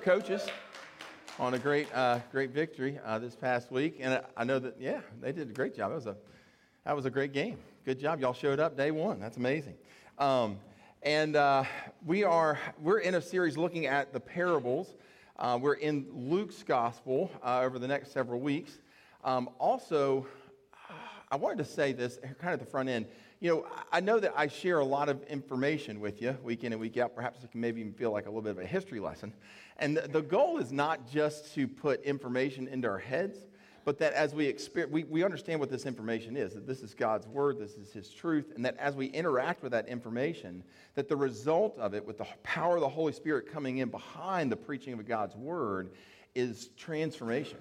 coaches on a great, uh, great victory uh, this past week. And I, know that, yeah, they did a great job. That was a, that was a great game. Good job. Y'all showed up day one. That's amazing. Um, and uh, we are, we're in a series looking at the parables. Uh, we're in Luke's gospel uh, over the next several weeks. Um, also, I wanted to say this kind of at the front end. You know, I know that I share a lot of information with you week in and week out. Perhaps it can maybe even feel like a little bit of a history lesson. And the, goal is not just to put information into our heads, but that as we experience, we, we understand what this information is, that this is God's word, this is his truth, and that as we interact with that information, that the result of it, with the power of the Holy Spirit coming in behind the preaching of God's word, is transformation,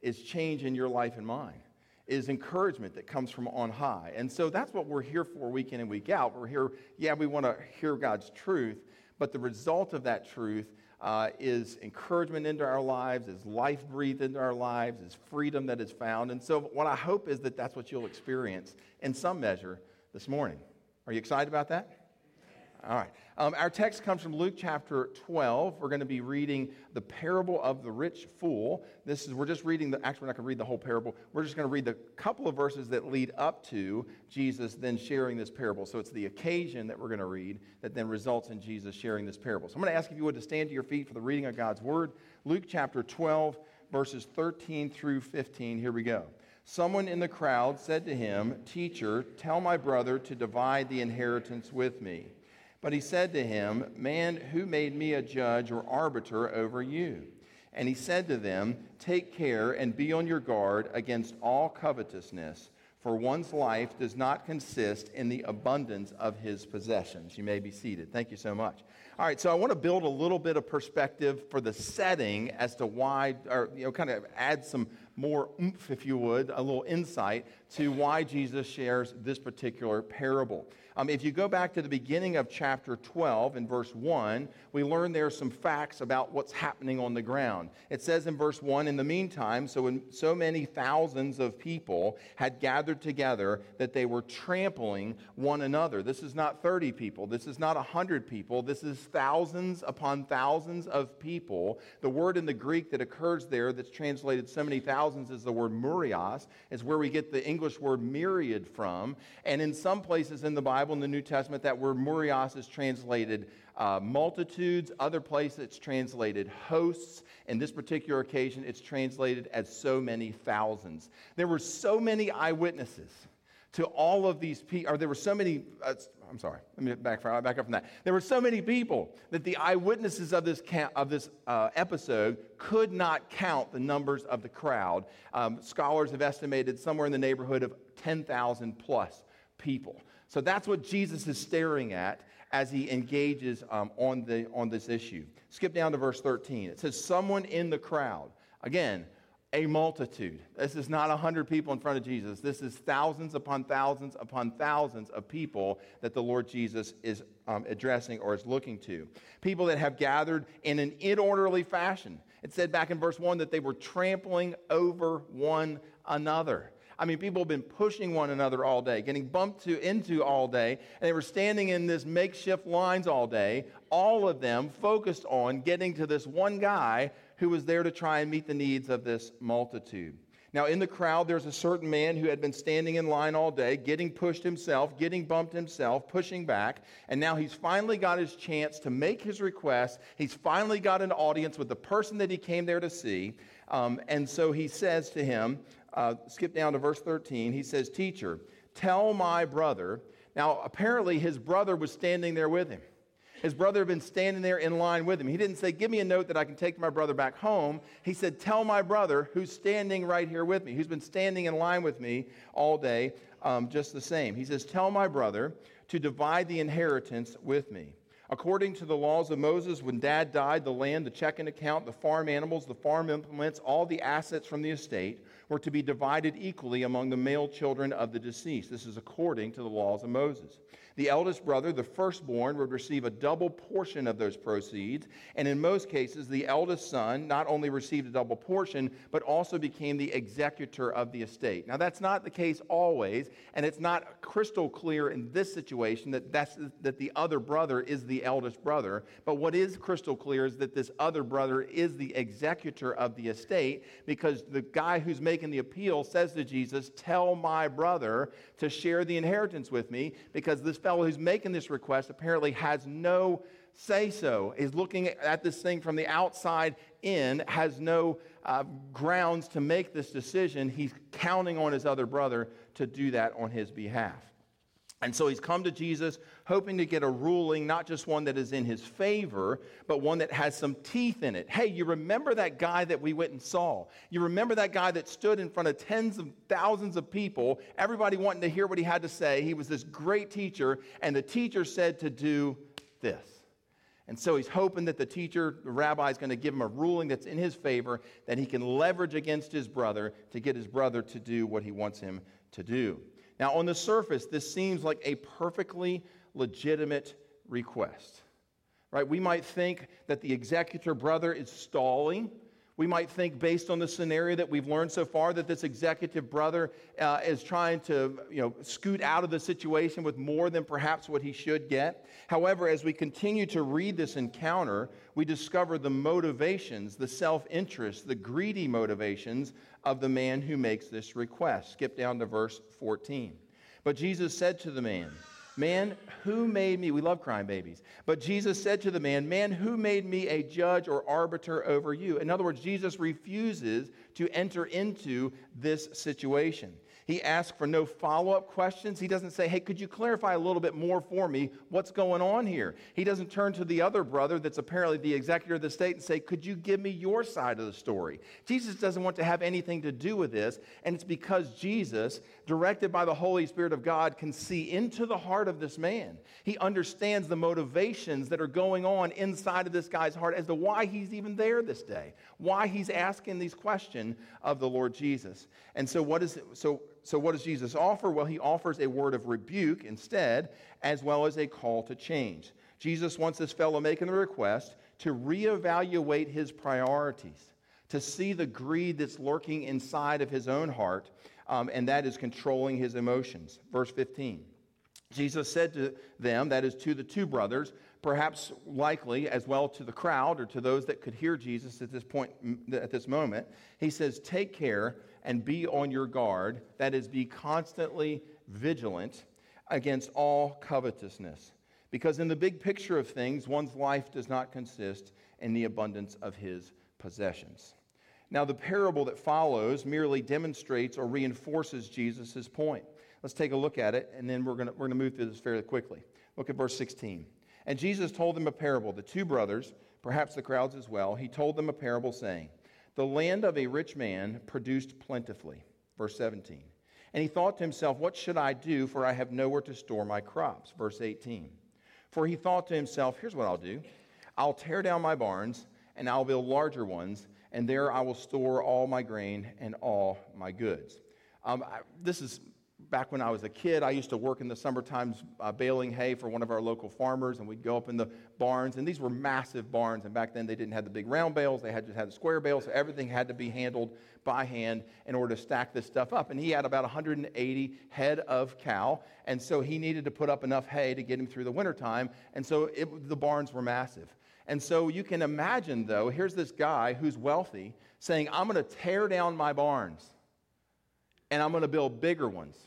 is change in your life and mine is encouragement that comes from on high. And so that's what we're here for week in and week out. We're here, yeah, we want to hear God's truth, but the result of that truth uh, is encouragement into our lives, is life breathed into our lives, is freedom that is found. And so, what I hope is that that's what you'll experience in some measure this morning. Are you excited about that? All right. Um, our text comes from Luke chapter 12. We're going to be reading the parable of the rich fool. This is, we're just reading the, actually, we're not going to read the whole parable. We're just going to read the couple of verses that lead up to Jesus then sharing this parable. So it's the occasion that we're going to read that then results in Jesus sharing this parable. So I'm going to ask if you would to stand to your feet for the reading of God's word. Luke chapter 12, verses 13 through 15. Here we go. Someone in the crowd said to him, Teacher, tell my brother to divide the inheritance with me. But he said to him, Man, who made me a judge or arbiter over you? And he said to them, Take care and be on your guard against all covetousness, for one's life does not consist in the abundance of his possessions. You may be seated. Thank you so much. All right, so I want to build a little bit of perspective for the setting as to why, or, you know, kind of add some more oomph, if you would, a little insight to why Jesus shares this particular parable. Um, if you go back to the beginning of chapter 12 in verse 1, we learn there some facts about what's happening on the ground. It says in verse 1 In the meantime, so, when so many thousands of people had gathered together that they were trampling one another. This is not 30 people, this is not 100 people, this is thousands upon thousands of people. The word in the Greek that occurs there that's translated so many thousands is the word murios. It's where we get the English word myriad from. And in some places in the Bible, Bible in the New Testament, that word murios is translated uh, multitudes. Other places it's translated hosts. In this particular occasion, it's translated as so many thousands. There were so many eyewitnesses to all of these people, or there were so many, uh, I'm sorry, let me back, back up from that. There were so many people that the eyewitnesses of this, camp, of this uh, episode could not count the numbers of the crowd. Um, scholars have estimated somewhere in the neighborhood of 10,000 plus people. So that's what Jesus is staring at as he engages um, on, the, on this issue. Skip down to verse 13. It says, Someone in the crowd. Again, a multitude. This is not 100 people in front of Jesus. This is thousands upon thousands upon thousands of people that the Lord Jesus is um, addressing or is looking to. People that have gathered in an inorderly fashion. It said back in verse 1 that they were trampling over one another. I mean, people have been pushing one another all day, getting bumped to, into all day, and they were standing in this makeshift lines all day, all of them focused on getting to this one guy who was there to try and meet the needs of this multitude. Now, in the crowd, there's a certain man who had been standing in line all day, getting pushed himself, getting bumped himself, pushing back, and now he's finally got his chance to make his request. He's finally got an audience with the person that he came there to see. Um, and so he says to him, uh, skip down to verse 13. He says, Teacher, tell my brother. Now, apparently, his brother was standing there with him. His brother had been standing there in line with him. He didn't say, Give me a note that I can take my brother back home. He said, Tell my brother who's standing right here with me, who's been standing in line with me all day, um, just the same. He says, Tell my brother to divide the inheritance with me. According to the laws of Moses, when dad died, the land, the checking account, the farm animals, the farm implements, all the assets from the estate were to be divided equally among the male children of the deceased. This is according to the laws of Moses. The eldest brother, the firstborn, would receive a double portion of those proceeds. And in most cases, the eldest son not only received a double portion, but also became the executor of the estate. Now, that's not the case always, and it's not crystal clear in this situation that, that's, that the other brother is the eldest brother. But what is crystal clear is that this other brother is the executor of the estate because the guy who's making the appeal says to Jesus, Tell my brother to share the inheritance with me because this fellow who's making this request apparently has no say so, is looking at this thing from the outside in, has no uh, grounds to make this decision. He's counting on his other brother to do that on his behalf. And so he's come to Jesus hoping to get a ruling, not just one that is in his favor, but one that has some teeth in it. Hey, you remember that guy that we went and saw? You remember that guy that stood in front of tens of thousands of people, everybody wanting to hear what he had to say? He was this great teacher, and the teacher said to do this. And so he's hoping that the teacher, the rabbi, is going to give him a ruling that's in his favor that he can leverage against his brother to get his brother to do what he wants him to do. Now, on the surface, this seems like a perfectly legitimate request. Right? We might think that the executor brother is stalling. We might think, based on the scenario that we've learned so far, that this executive brother uh, is trying to you know, scoot out of the situation with more than perhaps what he should get. However, as we continue to read this encounter, we discover the motivations, the self interest, the greedy motivations of the man who makes this request. Skip down to verse 14. But Jesus said to the man, Man, who made me? We love crying babies. But Jesus said to the man, Man, who made me a judge or arbiter over you? In other words, Jesus refuses to enter into this situation. He asks for no follow up questions. He doesn't say, Hey, could you clarify a little bit more for me what's going on here? He doesn't turn to the other brother that's apparently the executor of the state and say, Could you give me your side of the story? Jesus doesn't want to have anything to do with this. And it's because Jesus, directed by the Holy Spirit of God, can see into the heart of this man. He understands the motivations that are going on inside of this guy's heart as to why he's even there this day, why he's asking these questions of the Lord Jesus. And so, what is it? So, so, what does Jesus offer? Well, he offers a word of rebuke instead, as well as a call to change. Jesus wants this fellow making the request to reevaluate his priorities, to see the greed that's lurking inside of his own heart, um, and that is controlling his emotions. Verse 15. Jesus said to them, that is to the two brothers, perhaps likely as well to the crowd or to those that could hear Jesus at this point, at this moment, he says, Take care and be on your guard. That is, be constantly vigilant against all covetousness. Because in the big picture of things, one's life does not consist in the abundance of his possessions. Now, the parable that follows merely demonstrates or reinforces Jesus' point. Let's take a look at it, and then we're going we're to move through this fairly quickly. Look at verse 16. And Jesus told them a parable. The two brothers, perhaps the crowds as well, he told them a parable saying, the land of a rich man produced plentifully. Verse 17. And he thought to himself, What should I do? For I have nowhere to store my crops. Verse 18. For he thought to himself, Here's what I'll do I'll tear down my barns, and I'll build larger ones, and there I will store all my grain and all my goods. Um, I, this is back when I was a kid, I used to work in the summer times uh, baling hay for one of our local farmers, and we'd go up in the barns, and these were massive barns. And back then, they didn't have the big round bales; they had just had the square bales, so everything had to be handled by hand in order to stack this stuff up. And he had about 180 head of cow, and so he needed to put up enough hay to get him through the wintertime. And so it, the barns were massive. And so you can imagine, though, here's this guy who's wealthy saying, "I'm going to tear down my barns." And I'm going to build bigger ones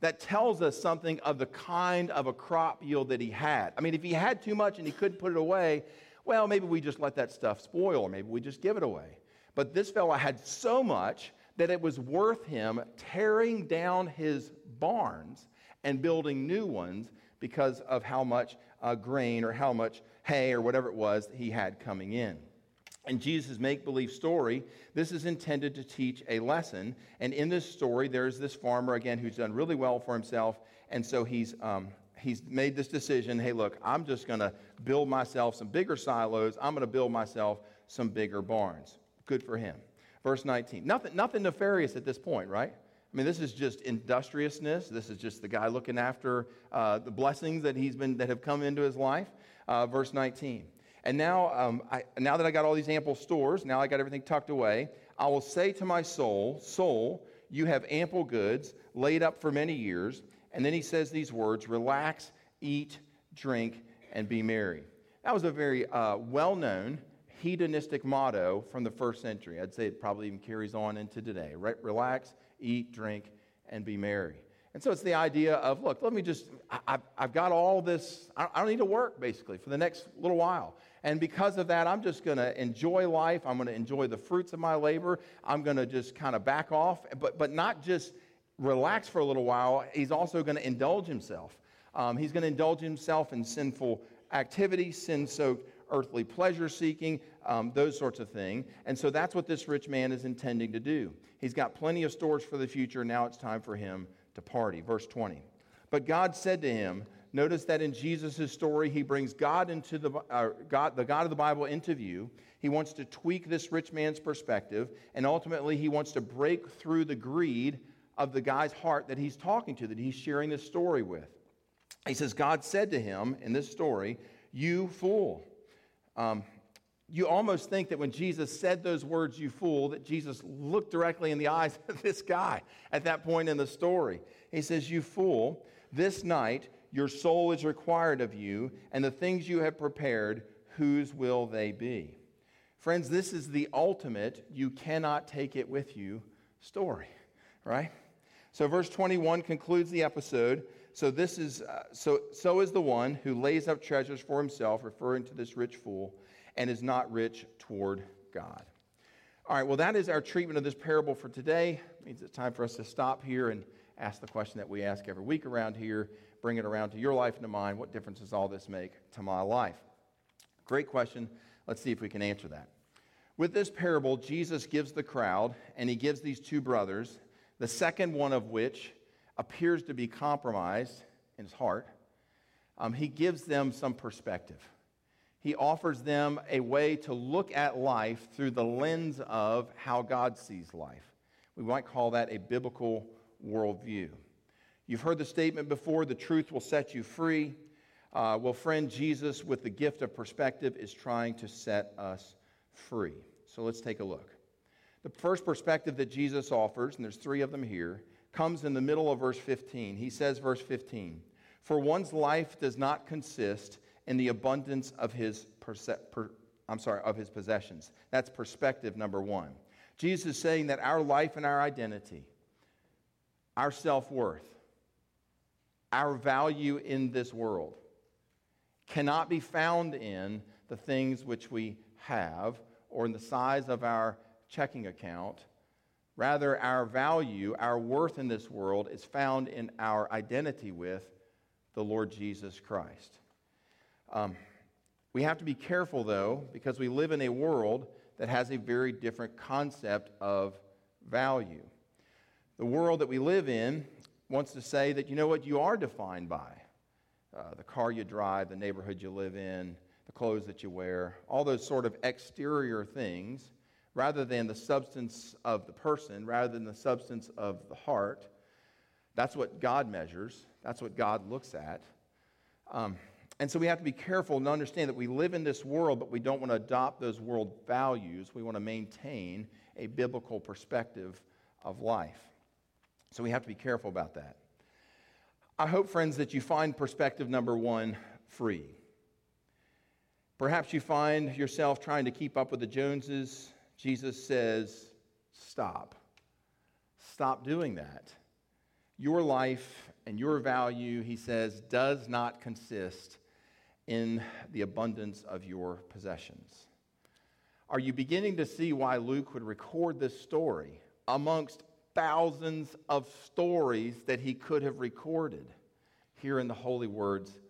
that tells us something of the kind of a crop yield that he had. I mean, if he had too much and he couldn't put it away, well, maybe we just let that stuff spoil, or maybe we just give it away. But this fellow had so much that it was worth him tearing down his barns and building new ones because of how much uh, grain or how much hay or whatever it was he had coming in. In Jesus' make believe story, this is intended to teach a lesson. And in this story, there's this farmer, again, who's done really well for himself. And so he's, um, he's made this decision hey, look, I'm just going to build myself some bigger silos. I'm going to build myself some bigger barns. Good for him. Verse 19. Nothing, nothing nefarious at this point, right? I mean, this is just industriousness. This is just the guy looking after uh, the blessings that he's been that have come into his life. Uh, verse 19. And now, um, I, now that I got all these ample stores, now I got everything tucked away, I will say to my soul, Soul, you have ample goods laid up for many years. And then he says these words Relax, eat, drink, and be merry. That was a very uh, well known hedonistic motto from the first century. I'd say it probably even carries on into today. Re- relax, eat, drink, and be merry. And so it's the idea of look, let me just, I, have got all this, I don't need to work basically for the next little while. And because of that, I'm just going to enjoy life. I'm going to enjoy the fruits of my labor. I'm going to just kind of back off, but, but not just relax for a little while. He's also going to indulge himself. Um, he's going to indulge himself in sinful activity, sin soaked earthly pleasure seeking, um, those sorts of things. And so that's what this rich man is intending to do. He's got plenty of stores for the future. Now it's time for him to party. Verse 20. But God said to him, Notice that in Jesus' story, he brings God into the uh, God, the God of the Bible into view. He wants to tweak this rich man's perspective, and ultimately, he wants to break through the greed of the guy's heart that he's talking to, that he's sharing this story with. He says, God said to him in this story, You fool. Um, you almost think that when Jesus said those words, you fool, that Jesus looked directly in the eyes of this guy at that point in the story. He says, You fool, this night your soul is required of you, and the things you have prepared, whose will they be? Friends, this is the ultimate you cannot take it with you story, right? So verse 21 concludes the episode. So this is uh, so so is the one who lays up treasures for himself, referring to this rich fool, and is not rich toward God. All right, well, that is our treatment of this parable for today. It means it's time for us to stop here and ask the question that we ask every week around here bring it around to your life and to mine. What difference does all this make to my life? Great question. Let's see if we can answer that. With this parable, Jesus gives the crowd, and he gives these two brothers, the second one of which appears to be compromised in his heart. Um, he gives them some perspective. He offers them a way to look at life through the lens of how God sees life. We might call that a biblical worldview. You've heard the statement before the truth will set you free. Uh, well, friend, Jesus, with the gift of perspective, is trying to set us free. So let's take a look. The first perspective that Jesus offers, and there's three of them here, comes in the middle of verse 15. He says, verse 15, For one's life does not consist in the abundance of his, per, I'm sorry, of his possessions. That's perspective number one. Jesus is saying that our life and our identity, our self worth, our value in this world cannot be found in the things which we have or in the size of our checking account. Rather, our value, our worth in this world is found in our identity with the Lord Jesus Christ. Um, we have to be careful, though, because we live in a world that has a very different concept of value. The world that we live in wants to say that, you know what, you are defined by uh, the car you drive, the neighborhood you live in, the clothes that you wear, all those sort of exterior things, rather than the substance of the person, rather than the substance of the heart. That's what God measures, that's what God looks at. Um, and so we have to be careful and understand that we live in this world, but we don't want to adopt those world values. We want to maintain a biblical perspective of life. So we have to be careful about that. I hope, friends, that you find perspective number one free. Perhaps you find yourself trying to keep up with the Joneses. Jesus says, stop. Stop doing that. Your life and your value, he says, does not consist in the abundance of your possessions. Are you beginning to see why Luke would record this story amongst thousands of stories that he could have recorded here in the holy words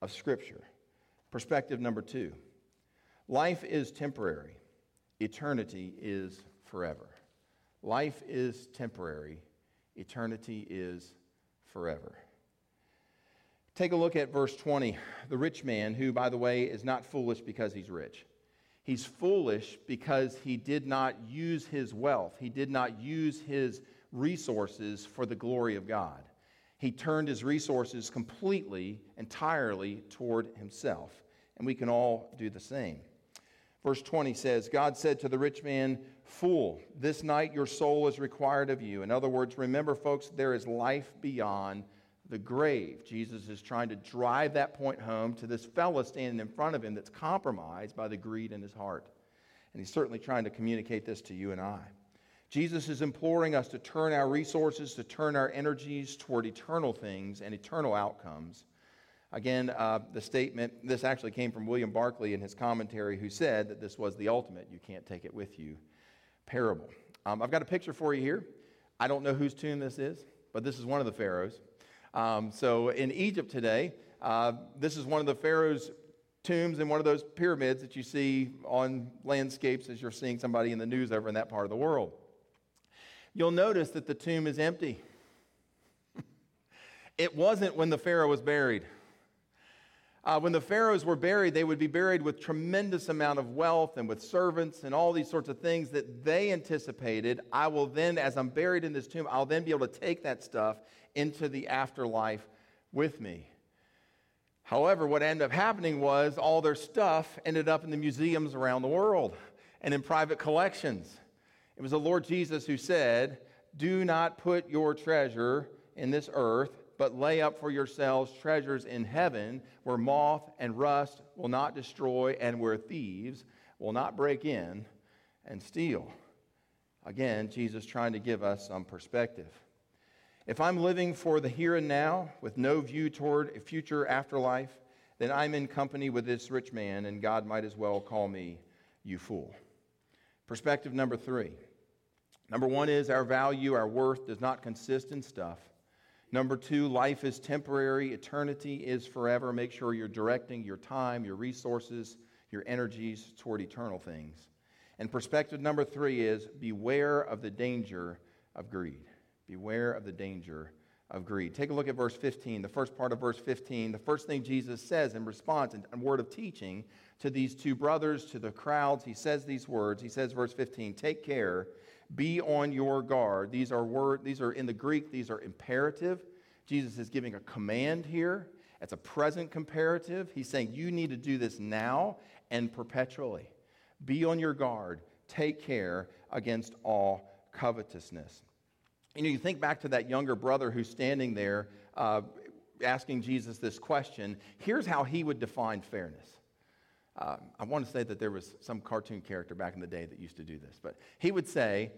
of Scripture. Perspective number two life is temporary, eternity is forever. Life is temporary, eternity is forever. Take a look at verse 20. The rich man, who, by the way, is not foolish because he's rich. He's foolish because he did not use his wealth. He did not use his resources for the glory of God. He turned his resources completely, entirely toward himself. And we can all do the same. Verse 20 says, God said to the rich man, Fool, this night your soul is required of you. In other words, remember, folks, there is life beyond the grave. Jesus is trying to drive that point home to this fellow standing in front of him that's compromised by the greed in his heart. And he's certainly trying to communicate this to you and I. Jesus is imploring us to turn our resources, to turn our energies toward eternal things and eternal outcomes. Again, uh, the statement, this actually came from William Barclay in his commentary, who said that this was the ultimate, you can't take it with you, parable. Um, I've got a picture for you here. I don't know whose tomb this is, but this is one of the pharaohs. Um, so in Egypt today, uh, this is one of the pharaoh's tombs in one of those pyramids that you see on landscapes as you're seeing somebody in the news over in that part of the world. You'll notice that the tomb is empty. it wasn't when the Pharaoh was buried. Uh, when the pharaohs were buried, they would be buried with tremendous amount of wealth and with servants and all these sorts of things that they anticipated. I will then, as I'm buried in this tomb, I'll then be able to take that stuff into the afterlife with me. However, what ended up happening was all their stuff ended up in the museums around the world and in private collections. It was the Lord Jesus who said, Do not put your treasure in this earth but lay up for yourselves treasures in heaven where moth and rust will not destroy and where thieves will not break in and steal. Again, Jesus trying to give us some perspective. If I'm living for the here and now with no view toward a future afterlife, then I'm in company with this rich man, and God might as well call me, you fool. Perspective number three. Number one is our value, our worth does not consist in stuff, Number two, life is temporary, eternity is forever. Make sure you're directing your time, your resources, your energies toward eternal things. And perspective number three is beware of the danger of greed. Beware of the danger of greed. Take a look at verse 15, the first part of verse 15. The first thing Jesus says in response and word of teaching to these two brothers, to the crowds, he says these words. He says, verse 15, take care be on your guard. These are word, these are in the Greek, these are imperative. Jesus is giving a command here. It's a present comparative. He's saying you need to do this now and perpetually. Be on your guard. Take care against all covetousness. You know, you think back to that younger brother who's standing there uh, asking Jesus this question. Here's how he would define fairness. Uh, I want to say that there was some cartoon character back in the day that used to do this, but he would say,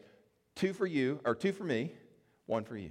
two for you, or two for me, one for you.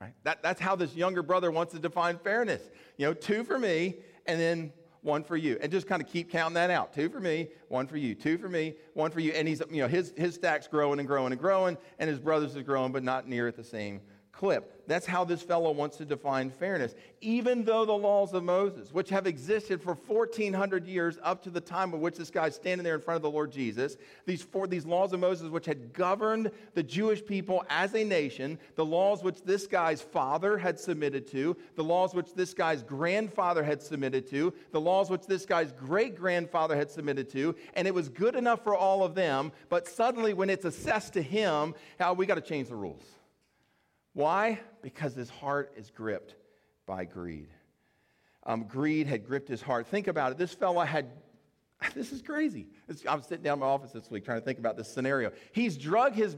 Right? That, that's how this younger brother wants to define fairness. You know, two for me, and then one for you. And just kind of keep counting that out. Two for me, one for you. Two for me, one for you. And he's, you know, his, his stack's growing and growing and growing, and his brother's is growing, but not near at the same clip. That's how this fellow wants to define fairness. Even though the laws of Moses, which have existed for 1,400 years up to the time of which this guy's standing there in front of the Lord Jesus, these, four, these laws of Moses, which had governed the Jewish people as a nation, the laws which this guy's father had submitted to, the laws which this guy's grandfather had submitted to, the laws which this guy's great grandfather had submitted to, and it was good enough for all of them, but suddenly when it's assessed to him, how we got to change the rules. Why? Because his heart is gripped by greed. Um, greed had gripped his heart. Think about it. This fellow had, this is crazy. I'm sitting down in my office this week trying to think about this scenario. He's drug his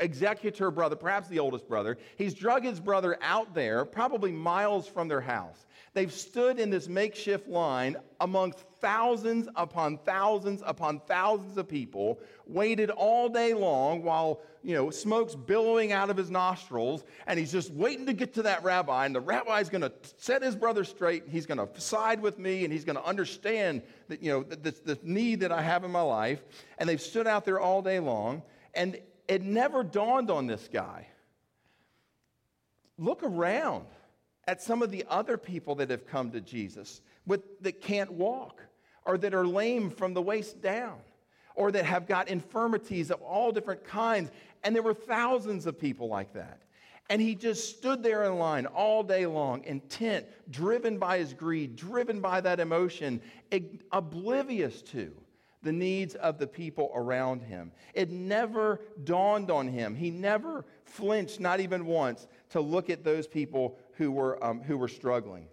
executor brother, perhaps the oldest brother, he's drug his brother out there, probably miles from their house. They've stood in this makeshift line amongst thousands upon thousands upon thousands of people, waited all day long while, you know, smoke's billowing out of his nostrils, and he's just waiting to get to that rabbi, and the rabbi's going to set his brother straight, and he's going to side with me, and he's going to understand that, you know, this, this need that I have in my life. And they've stood out there all day long, and it never dawned on this guy. Look around at some of the other people that have come to Jesus with, that can't walk or that are lame from the waist down or that have got infirmities of all different kinds. And there were thousands of people like that. And he just stood there in line all day long, intent, driven by his greed, driven by that emotion, oblivious to the needs of the people around him. It never dawned on him. He never flinched, not even once, to look at those people who were, um, who were struggling.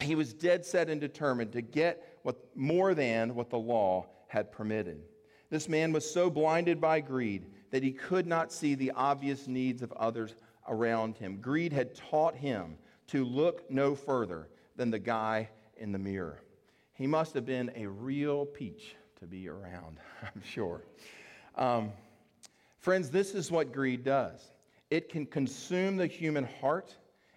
He was dead set and determined to get what, more than what the law had permitted. This man was so blinded by greed that he could not see the obvious needs of others around him. Greed had taught him to look no further than the guy in the mirror. He must have been a real peach to be around, I'm sure. Um, friends, this is what greed does it can consume the human heart,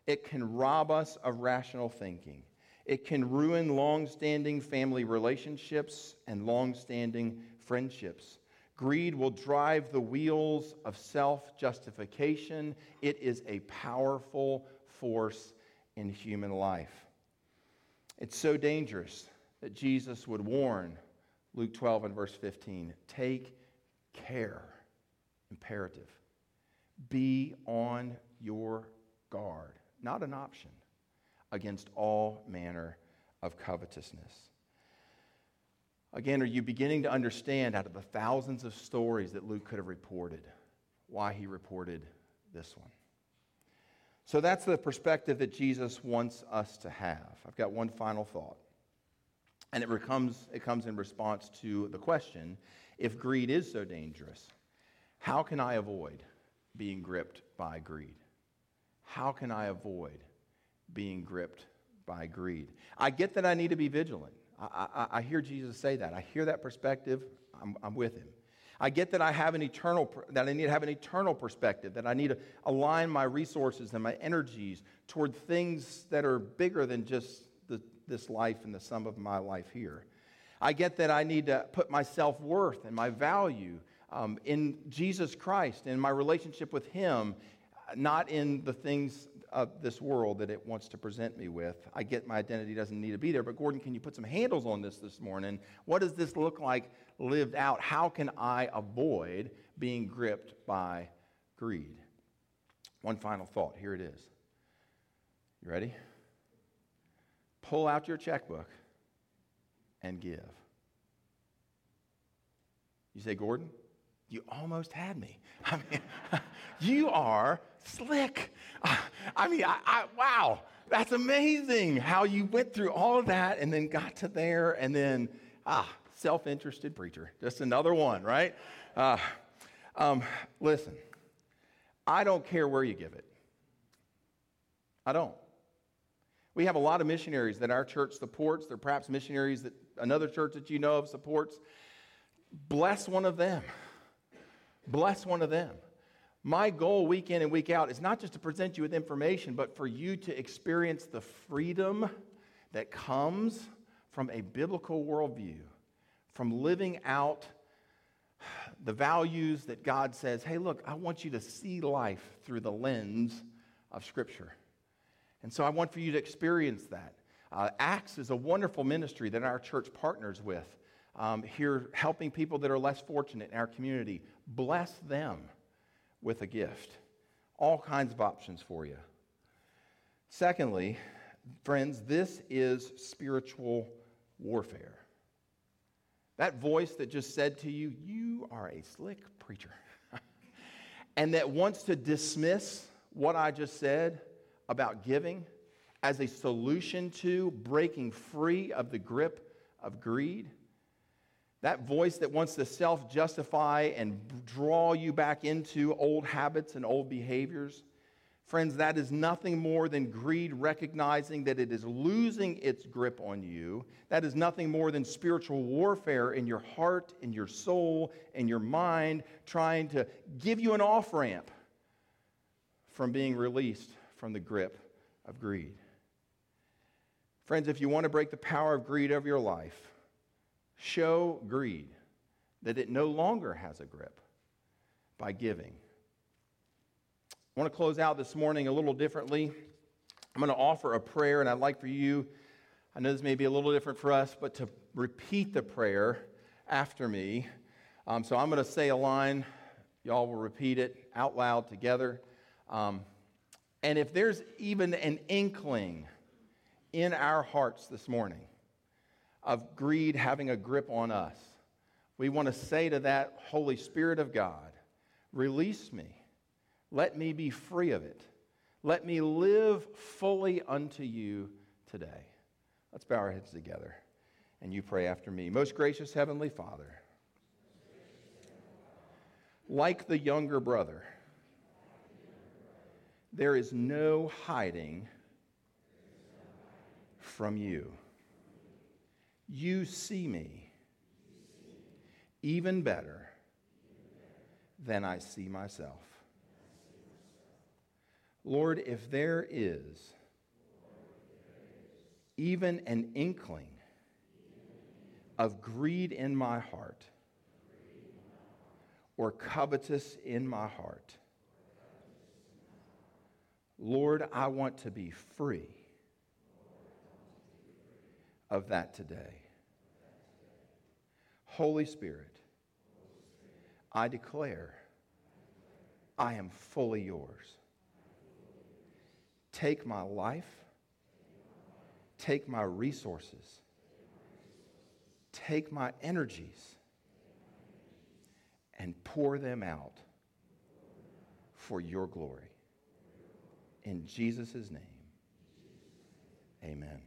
it can rob us of rational thinking. It can ruin long standing family relationships and long standing friendships. Greed will drive the wheels of self justification. It is a powerful force in human life. It's so dangerous that Jesus would warn Luke 12 and verse 15 take care, imperative. Be on your guard, not an option, against all manner of covetousness. Again, are you beginning to understand out of the thousands of stories that Luke could have reported why he reported this one? So that's the perspective that Jesus wants us to have. I've got one final thought. And it, becomes, it comes in response to the question if greed is so dangerous, how can I avoid being gripped by greed? How can I avoid being gripped by greed? I get that I need to be vigilant. I, I, I hear Jesus say that. I hear that perspective. I'm, I'm with him. I get that I have an eternal that I need to have an eternal perspective, that I need to align my resources and my energies toward things that are bigger than just the, this life and the sum of my life here. I get that I need to put my self worth and my value um, in Jesus Christ, in my relationship with Him, not in the things of this world that it wants to present me with. I get my identity doesn't need to be there, but Gordon, can you put some handles on this this morning? What does this look like lived out? How can I avoid being gripped by greed? One final thought. Here it is. You ready? Pull out your checkbook and give. You say, Gordon, you almost had me. I mean, you are slick. I mean, I, I, wow, that's amazing how you went through all of that and then got to there and then, ah, self interested preacher. Just another one, right? Uh, um, listen, I don't care where you give it. I don't. We have a lot of missionaries that our church supports. There are perhaps missionaries that another church that you know of supports. Bless one of them. Bless one of them. My goal week in and week out is not just to present you with information, but for you to experience the freedom that comes from a biblical worldview, from living out the values that God says, hey, look, I want you to see life through the lens of Scripture. And so I want for you to experience that. Uh, Acts is a wonderful ministry that our church partners with um, here, helping people that are less fortunate in our community. Bless them with a gift. All kinds of options for you. Secondly, friends, this is spiritual warfare. That voice that just said to you, You are a slick preacher, and that wants to dismiss what I just said about giving as a solution to breaking free of the grip of greed that voice that wants to self justify and draw you back into old habits and old behaviors, friends, that is nothing more than greed recognizing that it is losing its grip on you. That is nothing more than spiritual warfare in your heart, in your soul, in your mind, trying to give you an off ramp from being released from the grip of greed. Friends, if you want to break the power of greed over your life, show greed that it no longer has a grip by giving. I want to close out this morning a little differently. I'm going to offer a prayer, and I'd like for you, I know this may be a little different for us, but to repeat the prayer after me. Um, so I'm going to say a line, y'all will repeat it out loud together. Um, and if there's even an inkling in our hearts this morning of greed having a grip on us, We want to say to that Holy Spirit of God, release me. Let me be free of it. Let me live fully unto you today. Let's bow our heads together and you pray after me. Most gracious Heavenly Father, like the younger brother, there is no hiding from you. You see me even better than I see myself. Lord, if there is even an inkling of greed in my heart or covetous in my heart, Lord, I want to be free of that today. Holy Spirit, I declare I am fully yours. Take my life, take my resources, take my energies, and pour them out for your glory. In Jesus' name, amen.